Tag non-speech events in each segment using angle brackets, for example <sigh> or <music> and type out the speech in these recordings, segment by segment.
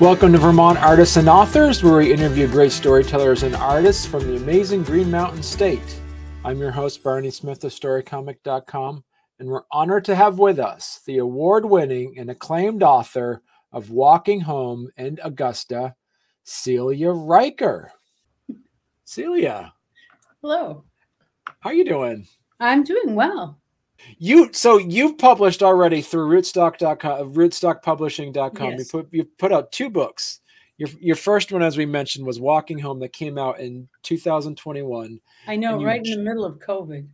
Welcome to Vermont Artists and Authors, where we interview great storytellers and artists from the amazing Green Mountain State. I'm your host, Barney Smith of StoryComic.com, and we're honored to have with us the award winning and acclaimed author of Walking Home and Augusta, Celia Ryker. Celia. Hello. How are you doing? I'm doing well. You so you've published already through rootstock.com uh, rootstockpublishing.com. Yes. You put you put out two books. Your your first one, as we mentioned, was Walking Home that came out in 2021. I know, right in the middle of COVID.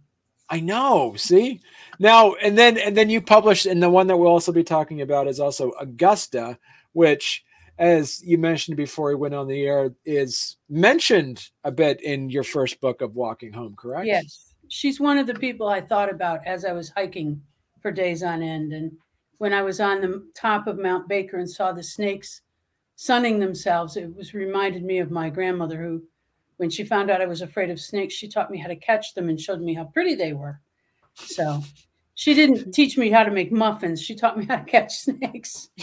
I know. See? Now and then and then you published and the one that we'll also be talking about is also Augusta, which as you mentioned before we went on the air, is mentioned a bit in your first book of Walking Home, correct? Yes. She's one of the people I thought about as I was hiking for days on end. And when I was on the top of Mount Baker and saw the snakes sunning themselves, it was reminded me of my grandmother who, when she found out I was afraid of snakes, she taught me how to catch them and showed me how pretty they were. So she didn't <laughs> teach me how to make muffins. She taught me how to catch <laughs> snakes. <laughs>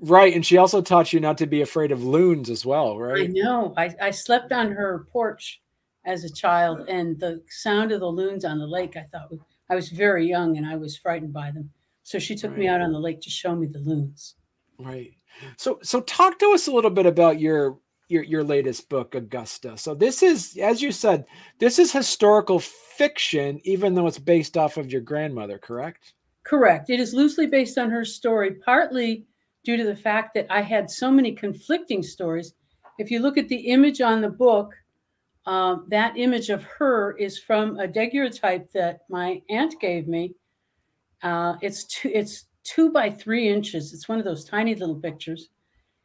Right. And she also taught you not to be afraid of loons as well, right? I know. I, I slept on her porch as a child, and the sound of the loons on the lake, I thought I was very young and I was frightened by them. So she took right. me out on the lake to show me the loons. Right. So so talk to us a little bit about your your your latest book, Augusta. So this is, as you said, this is historical fiction, even though it's based off of your grandmother, correct? Correct. It is loosely based on her story, partly due to the fact that I had so many conflicting stories. If you look at the image on the book, uh, that image of her is from a daguerreotype that my aunt gave me. Uh, it's two, it's two by three inches. It's one of those tiny little pictures.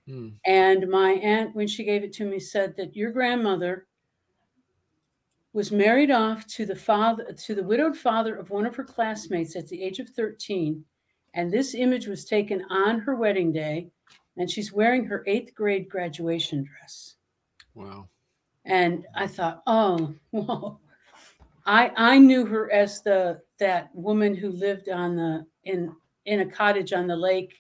Mm. And my aunt, when she gave it to me, said that your grandmother was married off to the father to the widowed father of one of her classmates at the age of 13 and this image was taken on her wedding day, and she's wearing her eighth grade graduation dress. Wow. And I thought, oh, <laughs> well, I I knew her as the that woman who lived on the in in a cottage on the lake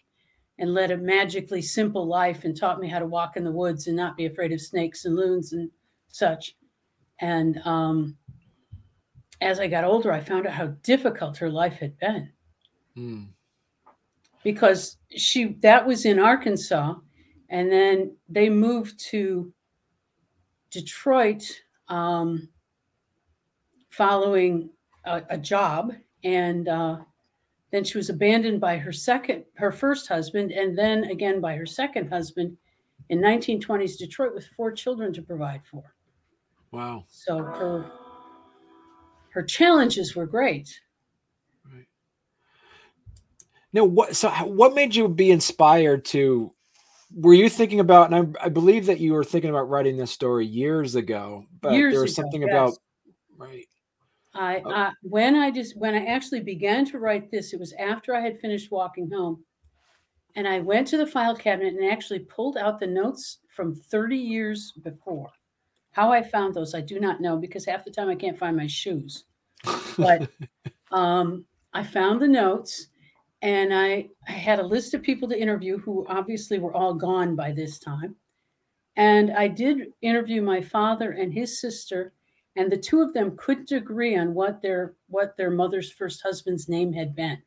and led a magically simple life and taught me how to walk in the woods and not be afraid of snakes and loons and such. And um, as I got older, I found out how difficult her life had been. Mm because she that was in Arkansas, and then they moved to Detroit um, following a, a, job, and uh, then she was abandoned by her second, her first husband, and then again by her second husband in 1920s Detroit with four children to provide for. Wow! So her her challenges were great. Right. Now, what? So, what made you be inspired to? Were you thinking about? And I, I believe that you were thinking about writing this story years ago, but years there was ago, something yes. about right. I oh. uh, when I just when I actually began to write this, it was after I had finished walking home, and I went to the file cabinet and actually pulled out the notes from 30 years before. How I found those, I do not know because half the time I can't find my shoes. But <laughs> um, I found the notes and I, I had a list of people to interview who obviously were all gone by this time. And I did interview my father and his sister, and the two of them couldn't agree on what their what their mother's first husband's name had been.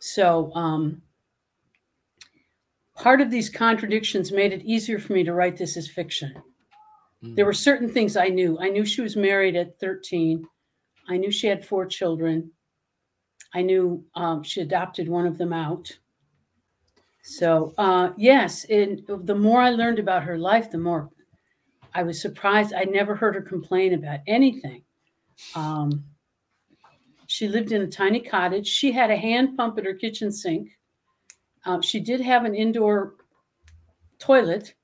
So um, part of these contradictions made it easier for me to write this as fiction. Mm. There were certain things I knew. I knew she was married at 13. I knew she had four children. I knew um, she adopted one of them out. So uh, yes, and the more I learned about her life, the more I was surprised. I never heard her complain about anything. Um, she lived in a tiny cottage. She had a hand pump at her kitchen sink. Uh, she did have an indoor toilet,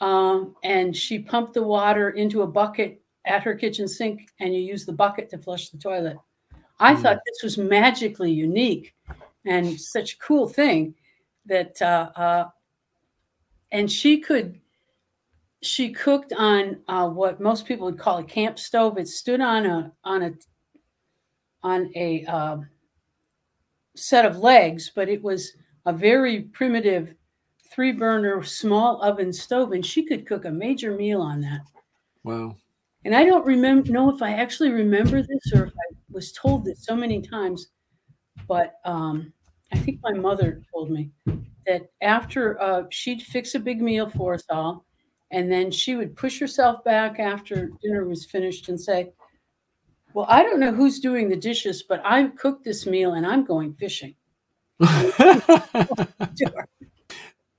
um, and she pumped the water into a bucket at her kitchen sink, and you use the bucket to flush the toilet. I mm. thought this was magically unique and such a cool thing that, uh, uh, and she could, she cooked on uh, what most people would call a camp stove. It stood on a on a on a uh, set of legs, but it was a very primitive three burner small oven stove, and she could cook a major meal on that. Wow. And I don't remember know if I actually remember this or if I was told this so many times, but um, I think my mother told me that after uh, she'd fix a big meal for us all, and then she would push herself back after dinner was finished and say, Well, I don't know who's doing the dishes, but I cooked this meal and I'm going fishing. <laughs>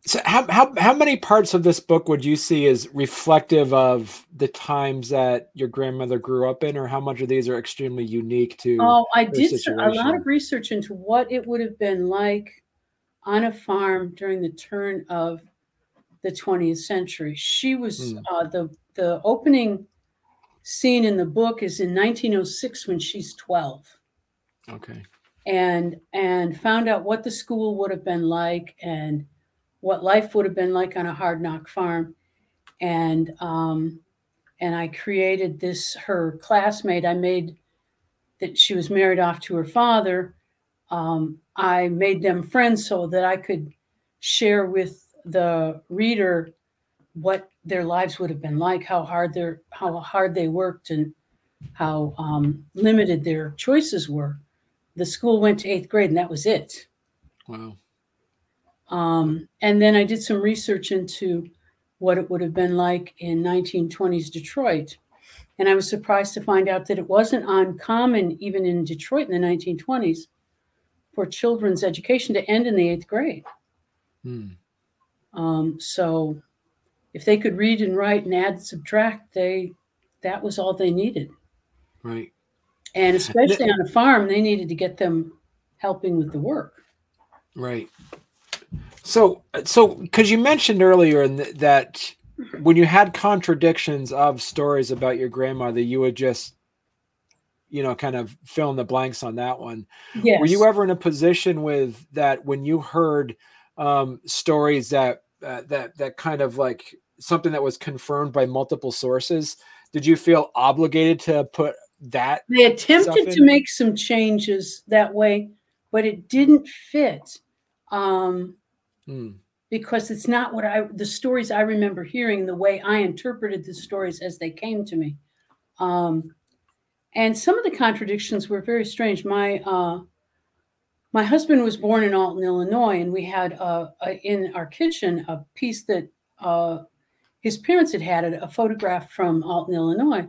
so how, how, how many parts of this book would you see as reflective of the times that your grandmother grew up in or how much of these are extremely unique to oh i did a lot of research into what it would have been like on a farm during the turn of the 20th century. She was mm. uh, the the opening scene in the book is in 1906 when she's 12 okay. And and found out what the school would have been like and what life would have been like on a hard knock farm. And um, and I created this her classmate. I made that she was married off to her father. Um, I made them friends so that I could share with the reader what their lives would have been like, how hard their how hard they worked, and how um, limited their choices were. The school went to eighth grade, and that was it. Wow. Um, and then I did some research into what it would have been like in 1920s Detroit. And I was surprised to find out that it wasn't uncommon, even in Detroit in the 1920s, for children's education to end in the eighth grade. Hmm. Um, so if they could read and write and add and subtract, they that was all they needed. Right. And especially on a farm, they needed to get them helping with the work. Right. So, so because you mentioned earlier that when you had contradictions of stories about your grandmother, you would just, you know, kind of fill in the blanks on that one. Yes. Were you ever in a position with that when you heard um, stories that uh, that that kind of like something that was confirmed by multiple sources? Did you feel obligated to put that? They attempted to make some changes that way, but it didn't fit. Um, Mm. Because it's not what I, the stories I remember hearing, the way I interpreted the stories as they came to me. Um, and some of the contradictions were very strange. My, uh, my husband was born in Alton, Illinois, and we had uh, a, in our kitchen a piece that uh, his parents had had, a, a photograph from Alton, Illinois.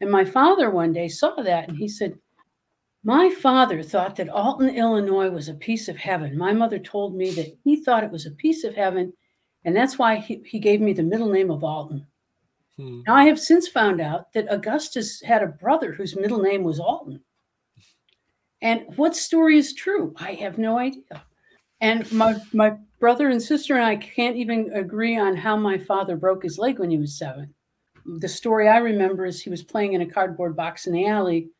And my father one day saw that and he said, my father thought that Alton, Illinois was a piece of heaven. My mother told me that he thought it was a piece of heaven, and that's why he, he gave me the middle name of Alton. Hmm. Now, I have since found out that Augustus had a brother whose middle name was Alton. And what story is true? I have no idea. And my, my brother and sister and I can't even agree on how my father broke his leg when he was seven. The story I remember is he was playing in a cardboard box in the alley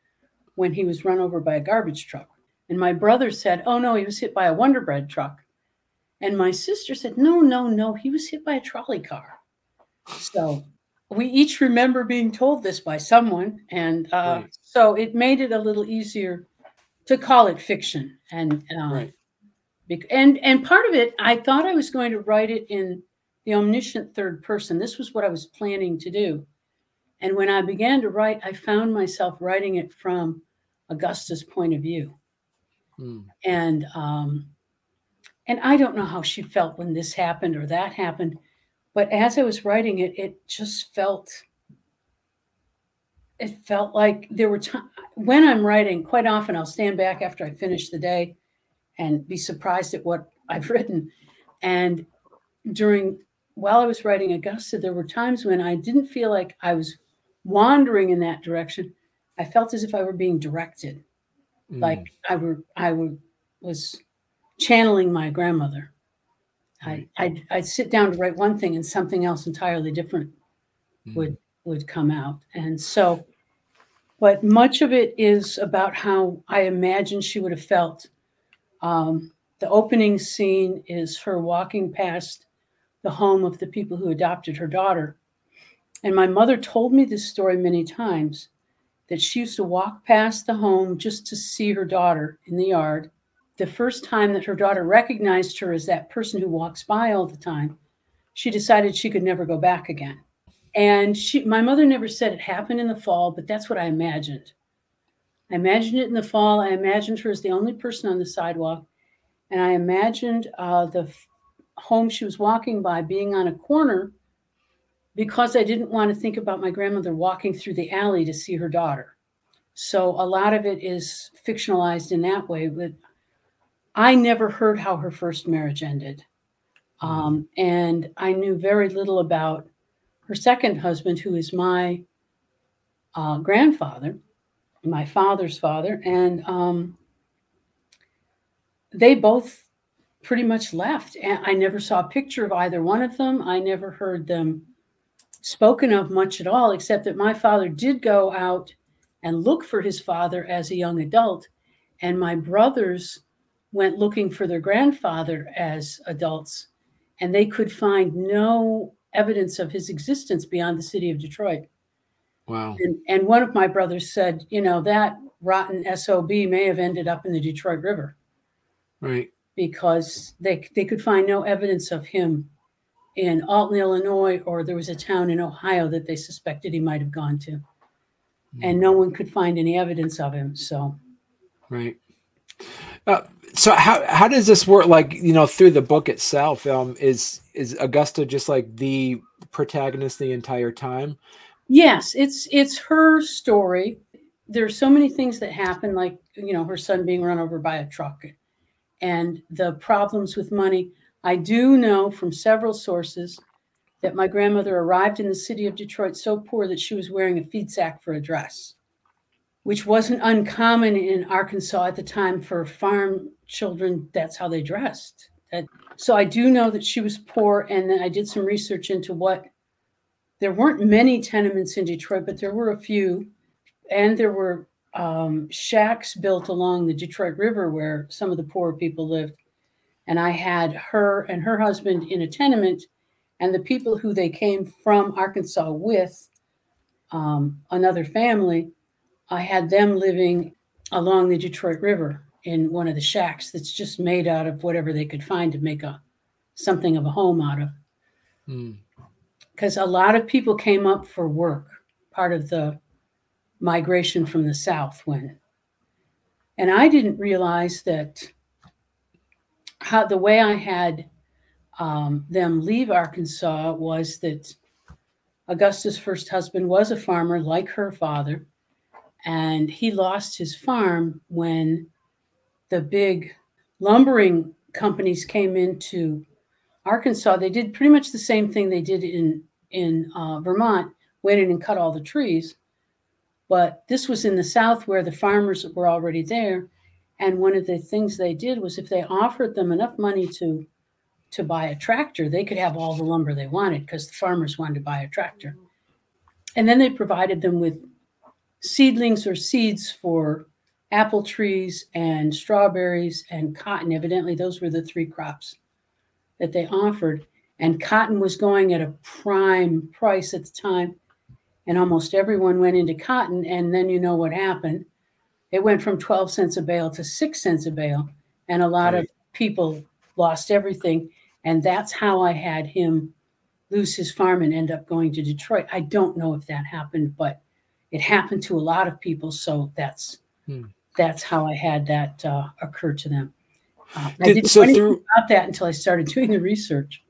when he was run over by a garbage truck. And my brother said, Oh, no, he was hit by a Wonder Bread truck. And my sister said, No, no, no, he was hit by a trolley car. So we each remember being told this by someone. And uh, right. so it made it a little easier to call it fiction. And, um, right. and, and part of it, I thought I was going to write it in the omniscient third person. This was what I was planning to do. And when I began to write, I found myself writing it from Augusta's point of view. Hmm. And um, and I don't know how she felt when this happened or that happened, but as I was writing it, it just felt it felt like there were times when I'm writing, quite often I'll stand back after I finish the day and be surprised at what I've <laughs> written. And during while I was writing Augusta, there were times when I didn't feel like I was wandering in that direction, I felt as if I were being directed, mm. like I were I were, was channeling my grandmother. I, I'd, I'd sit down to write one thing and something else entirely different mm. would would come out. And so, but much of it is about how I imagine she would have felt. Um, the opening scene is her walking past the home of the people who adopted her daughter and my mother told me this story many times that she used to walk past the home just to see her daughter in the yard. the first time that her daughter recognized her as that person who walks by all the time, she decided she could never go back again. And she, my mother never said it happened in the fall, but that's what I imagined. I imagined it in the fall. I imagined her as the only person on the sidewalk. And I imagined uh, the f- home she was walking by being on a corner because I didn't want to think about my grandmother walking through the alley to see her daughter. So a lot of it is fictionalized in that way. But I never heard how her first marriage ended. Um, and I knew very little about her second husband, who is my uh, grandfather, my father's father. And um, they both pretty much left. And I never saw a picture of either one of them. I never heard them spoken of much at all, except that my father did go out and look for his father as a young adult. And my brothers went looking for their grandfather as adults, and they could find no evidence of his existence beyond the city of Detroit. Wow. And, and one of my brothers said, you know, that rotten SOB may have ended up in the Detroit River Right. because they, they could find no evidence of him in Alton, Illinois, or there was a town in Ohio that they suspected he might have gone to. And no one could find any evidence of him. So, Right. Uh, so how how does this work? Like you know, through the book itself, um, is is Augusta just like the protagonist the entire time? yes, it's it's her story. There's so many things that happen, like you know, her son being run over by a truck, and the problems with money. I do know from several sources that my grandmother arrived in the city of Detroit so poor that she was wearing a feed sack for a dress, which wasn't uncommon in Arkansas at the time for farm children. That's how they dressed. That, so I do know that she was poor, and then I did some research into what. There weren't many tenements in Detroit, but there were a few, and there were um, shacks built along the Detroit River where some of the poorer people lived. And I had her and her husband in a tenement, and the people who they came from Arkansas with, um, another family, I had them living along the Detroit River in one of the shacks that's just made out of whatever they could find to make a something of a home out of. Hmm. Because a lot of people came up for work, part of the migration from the South when. And I didn't realize that how the way I had um, them leave Arkansas was that Augusta's first husband was a farmer like her father, and he lost his farm when the big lumbering companies came into Arkansas. They did pretty much the same thing they did in in uh, Vermont, went in and cut all the trees. But this was in the South where the farmers were already there. And one of the things they did was if they offered them enough money to to buy a tractor, they could have all the lumber they wanted because the farmers wanted to buy a tractor. And then they provided them with seedlings or seeds for apple trees and strawberries and cotton. Evidently, those were the three crops that they offered. And cotton was going at a prime price at the time. And almost everyone went into cotton. And then you know what happened. It went from 12 cents a bale to six cents a bale. And a lot Right. of people lost everything. And that's how I had him lose his farm and end up going to Detroit. I don't know if that happened, but it happened to a lot of people. So that's Hmm. that's how I had that uh, occur to them. Uh, I Did- didn't so know anything through- about that until I started doing the research.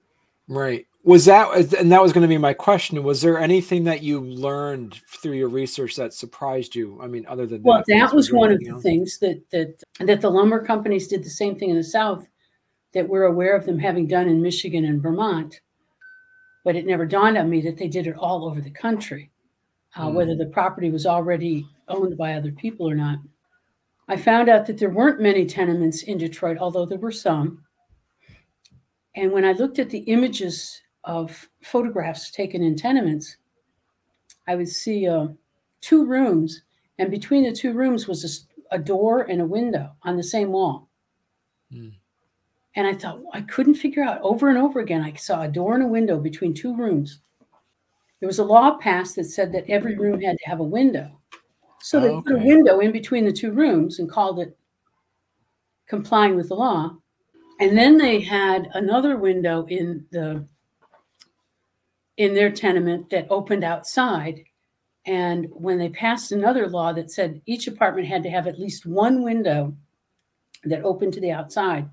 Right. Was that and that was going to be my question? Was there anything that you learned through your research that surprised you? I mean, other than Well, that, that was one of the else? things that that that the lumber companies did the same thing in the South that we're aware of them having done in Michigan and Vermont. But it never dawned on me that they did it all over the country, uh, Hmm. whether the property was already owned by other people or not. I found out that there weren't many tenements in Detroit, although there were some. And when I looked at the images of photographs taken in tenements, I would see uh, two rooms, and between the two rooms was a door and a window on the same wall. Hmm. And I thought, I couldn't figure out over and over again. I saw a door and a window between two rooms. There was a law passed that said that every room had to have a window. So they put a window in between the two rooms and called it complying with the law. And then they had another window in the in their tenement that opened outside. And when they passed another law that said each apartment had to have at least one window that opened to the outside,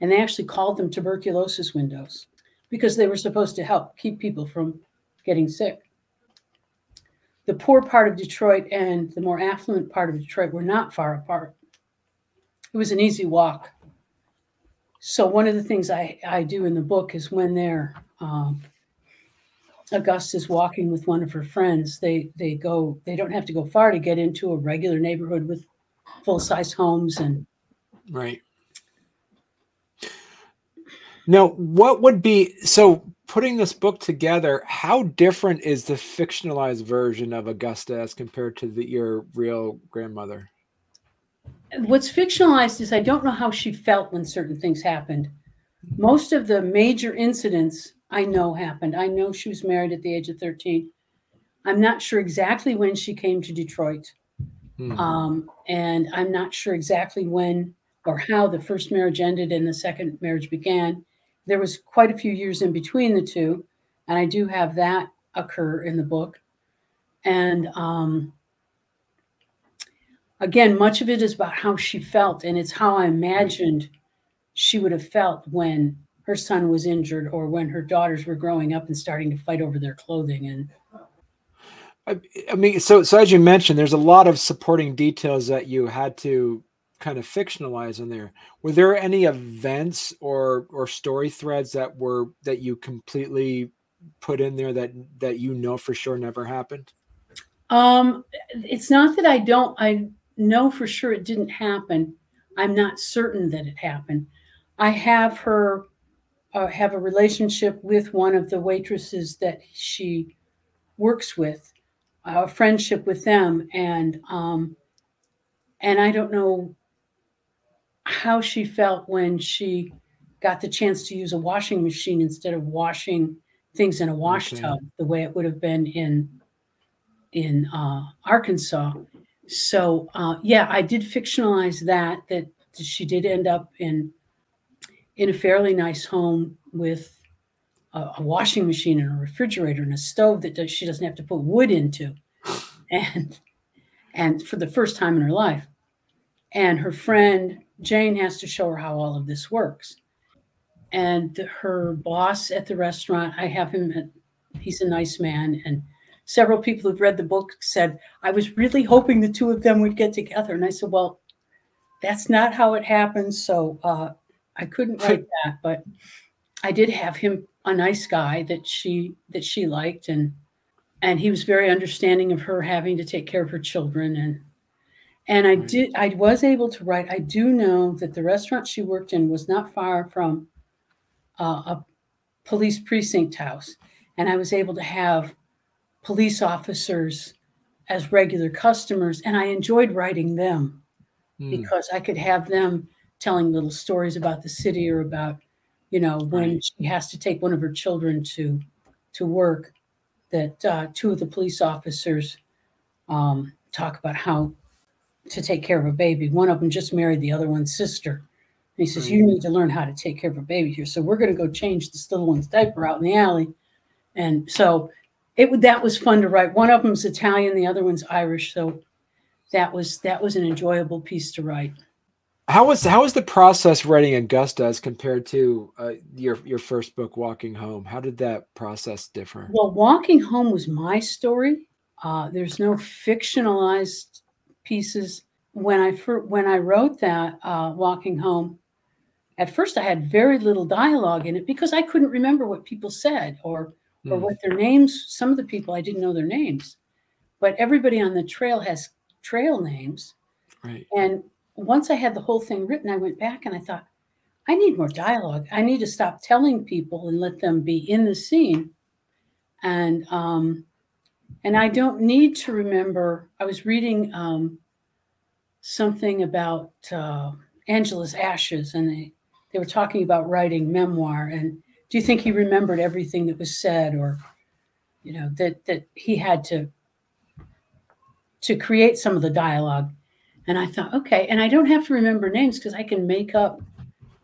and they actually called them tuberculosis windows because they were supposed to help keep people from getting sick. The poor part of Detroit and the more affluent part of Detroit were not far apart. It was an easy walk. So, one of the things I, I do in the book is when they're um, Augusta's walking with one of her friends, they they go they don't have to go far to get into a regular neighborhood with full size homes and right. Now, what would be so putting this book together? How different is the fictionalized version of Augusta as compared to the, your real grandmother? What's fictionalized is I don't know how she felt when certain things happened. Most of the major incidents I know happened. I know she was married at the age of 13. I'm not sure exactly when she came to Detroit. Hmm. Um, and I'm not sure exactly when or how the first marriage ended and the second marriage began there was quite a few years in between the two, and I do have that occur in the book. And um, again, much of it is about how she felt, and it's how I imagined she would have felt when her son was injured or when her daughters were growing up and starting to fight over their clothing and I, I mean so so as you mentioned there's a lot of supporting details that you had to kind of fictionalize in there. Were there any events or or story threads that were that you completely put in there that that you know for sure never happened? Um, it's not that I don't. I know for sure it didn't happen. I'm not certain that it happened. I have her uh, have a relationship with one of the waitresses that she works with, a friendship with them, and um, and I don't know how she felt when she got the chance to use a washing machine instead of washing things in a wash okay. tub the way it would have been in in uh, Arkansas. So uh, yeah, I did fictionalize that that she did end up in in a fairly nice home with a, a washing machine and a refrigerator and a stove that does, she doesn't have to put wood into, and and for the first time in her life, and her friend Jane has to show her how all of this works. And her boss at the restaurant, I have him, At, he's a nice man. And several people who've read the book said, I was really hoping the two of them would get together. And I said, Well, that's not how it happens. So uh, I couldn't write <laughs> that, but I did have him a nice guy that she that she liked and and he was very understanding of her having to take care of her children and and I did, I was able to write. I do know that the restaurant she worked in was not far from uh, a police precinct house. And I was able to have police officers as regular customers. And I enjoyed writing them mm. because I could have them telling little stories about the city or about, you know, when right. she has to take one of her children to to work, that uh, two of the police officers um, talk about how to take care of a baby. One of them just married the other one's sister. And he says, You need to learn how to take care of a baby here. So we're going to go change this little one's diaper out in the alley. And so it that was fun to write. One of them's Italian, the other one's Irish. So that was that was an enjoyable piece to write. How was how was the process writing Augusta as compared to uh, your your first book, Walking Home? How did that process differ? Well, Walking Home was my story. Uh, there's no fictionalized pieces when I when I wrote that uh, walking home. At first, I had very little dialogue in it because I couldn't remember what people said or mm. or hmm. what their names. Some of the people I didn't know their names, but everybody on the trail has trail names. Right. And once I had the whole thing written, I went back and I thought, I need more dialogue. I need to stop telling people and let them be in the scene. And um, and I don't need to remember. I was reading um, something about uh, Angela's ashes, and they, they were talking about writing memoir. And do you think he remembered everything that was said, or you know that that he had to to create some of the dialogue? And I thought, okay, and I don't have to remember names because I can make up,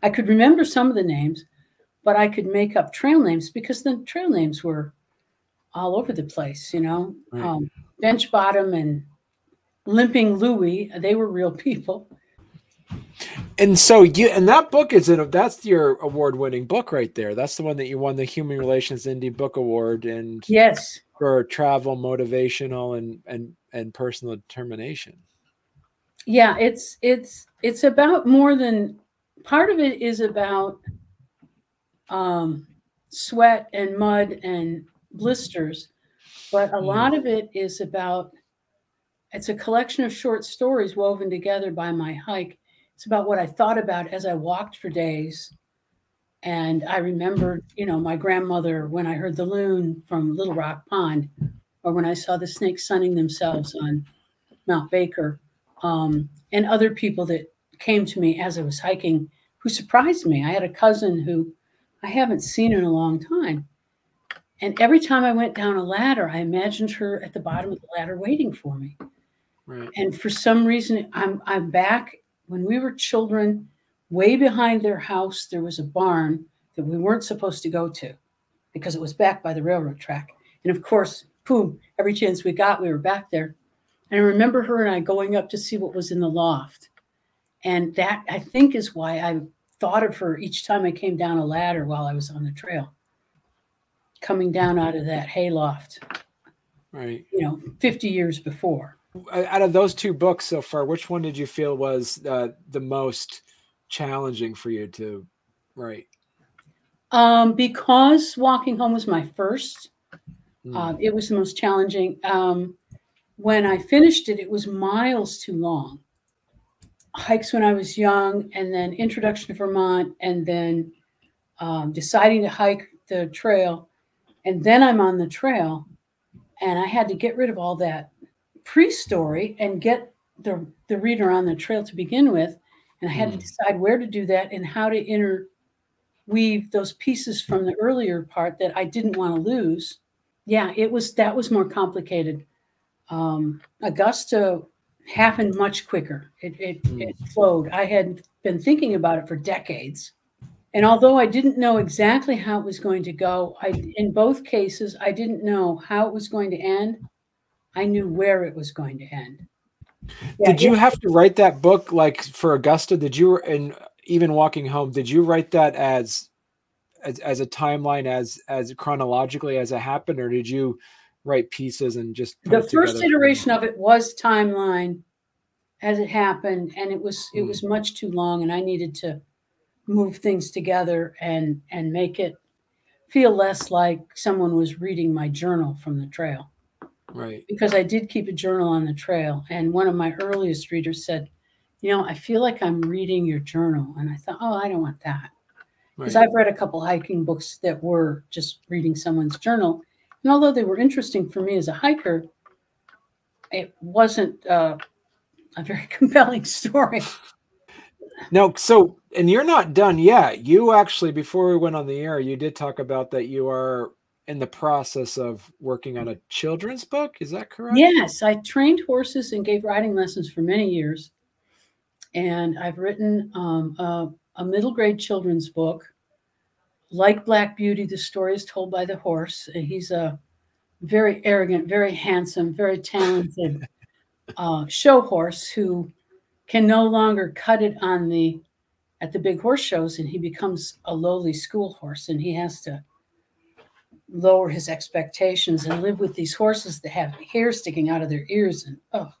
I could remember some of the names, but I could make up trail names because the trail names were all over the place, you know. Right. Um, Bench Bottom and Limping Louie, they were real <laughs> people. And so you and that book is it that's your award winning book right there. That's the one that you won the Human Relations Indie Book Award and yes for travel, motivational and and and personal determination. Yeah, it's it's it's about more than part of it is about um, sweat and mud and blisters, but a mm. lot of it is about it's a collection of short stories woven together by my hike. It's about what I thought about as I walked for days. And I remembered, you know, my grandmother when I heard the loon from Little Rock Pond, or when I saw the snakes sunning themselves on Mount Baker, um, and other people that came to me as I was hiking who surprised me. I had a cousin who I haven't seen in a long time. And every time I went down a ladder, I imagined her at the bottom of the ladder waiting for me. Right. And for some reason, I'm I'm back. When we were children, way behind their house, there was a barn that we weren't supposed to go to because it was back by the railroad track. And of course, boom, every chance we got, we were back there. And I remember her and I going up to see what was in the loft. And that I think is why I thought of her each time I came down a ladder while I was on the trail, coming down out of that hayloft. Right. You know, 50 years before out of those two books so far, which one did you feel was uh, the most challenging for you to write? Um, because Walking Home was my first, mm. uh, it was the most challenging. Um, when I finished it, it was miles too long. Hikes when I was young, and then Introduction to Vermont, and then um, deciding to hike the trail. And then I'm on the trail, and I had to get rid of all that pre-story and get the the reader on the trail to begin with and i had mm. to hmm. decide where to do that and how to interweave those pieces from the earlier part that i didn't want to lose yeah it was that was more complicated um, augusta happened much quicker it, it, mm. it flowed i had been thinking about it for decades and although i didn't know exactly how it was going to go i in both cases i didn't know how it was going to end I knew where it was going to end. Yeah, did you have to write that book like for Augusta? Did you and even walking home? Did you write that as as, as a timeline as as chronologically as it happened, or did you write pieces and just the first iteration of it was timeline as it happened, and it was it hmm. was much too long, and I needed to move things together and and make it feel less like someone was reading my journal from the trail. Right. Because I did keep a journal on the trail. And one of my earliest readers said, You know, I feel like I'm reading your journal. And I thought, Oh, I don't want that. Because right. I've read a couple hiking books that were just reading someone's journal. And although they were interesting for me as a hiker, it wasn't uh, a very <laughs> compelling story. No, so and you're not done yet. You actually, before we went on the air, you did talk about that you are in the process of working on a children's book. Is that correct? Yes, I trained horses and gave riding lessons for many years, and I've written um, a, a, middle grade children's book. Like Black Beauty, the story is told by the horse. He's a very arrogant, very handsome, very talented <laughs> uh, show horse who can no longer cut it on the at the big horse shows, and he becomes a lowly school horse, and he has to lower his expectations and live with these horses that have hair sticking out of their ears and oh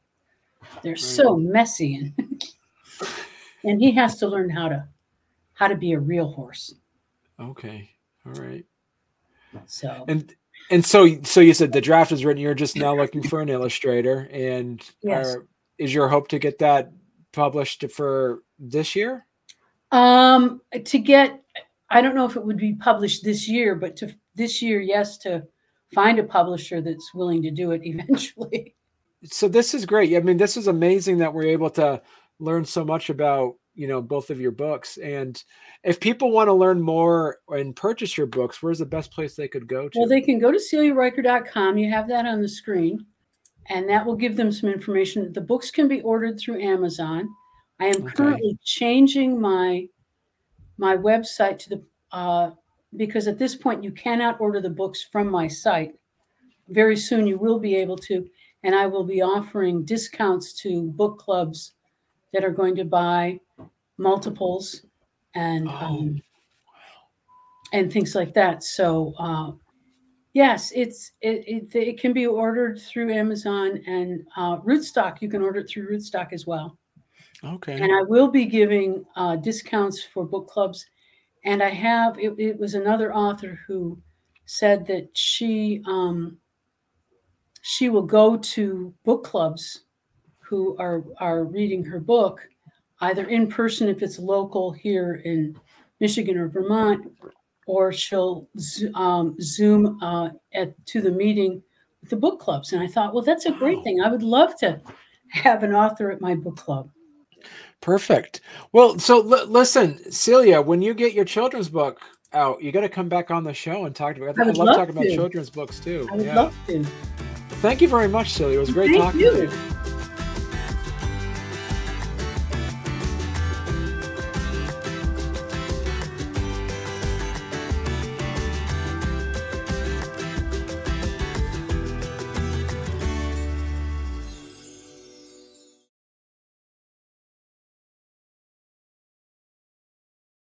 they're so messy and <laughs> and he has to learn how to how to be a real horse okay all right so and and so so you said the draft is written you're just now looking for an illustrator and yes. Are, is your hope to get that published for this year um to get i don't know if it would be published this year but to this year, yes, to find a publisher that's willing to do it <laughs> eventually. So this is great. I mean, this is amazing that we're able to learn so much about you know both of your books and if people want to learn more and purchase your books where's the best place they could go to well they can go to celiaryker.com you have that on the screen and that will give them some information. The books can be ordered through Amazon. I am Okay. currently changing my my website to the uh, because at this point you cannot order the books from my site. Very soon you will be able to, and I will be offering discounts to book clubs that are going to buy multiples and Oh, um, and things like that. So uh, yes, it's it, it it can be ordered through Amazon and uh, Rootstock. You can order it through Rootstock as well. okay. And I will be giving uh, discounts for book clubs. And I have it, it was another author who said that she um, she will go to book clubs who are are reading her book either in person if it's local here in Michigan or Vermont, or she'll um, Zoom uh, at to the meeting with the book clubs. And I thought, well, that's a great thing. I would love to have an author at my book club. Perfect. Well, so l- listen, Celia, when you get your children's book out, you got to come back on the show and talk about. I I, would love love talking about children's books too. I would yeah. love to. Thank you very much, Celia. It was great Thank talking you. to you.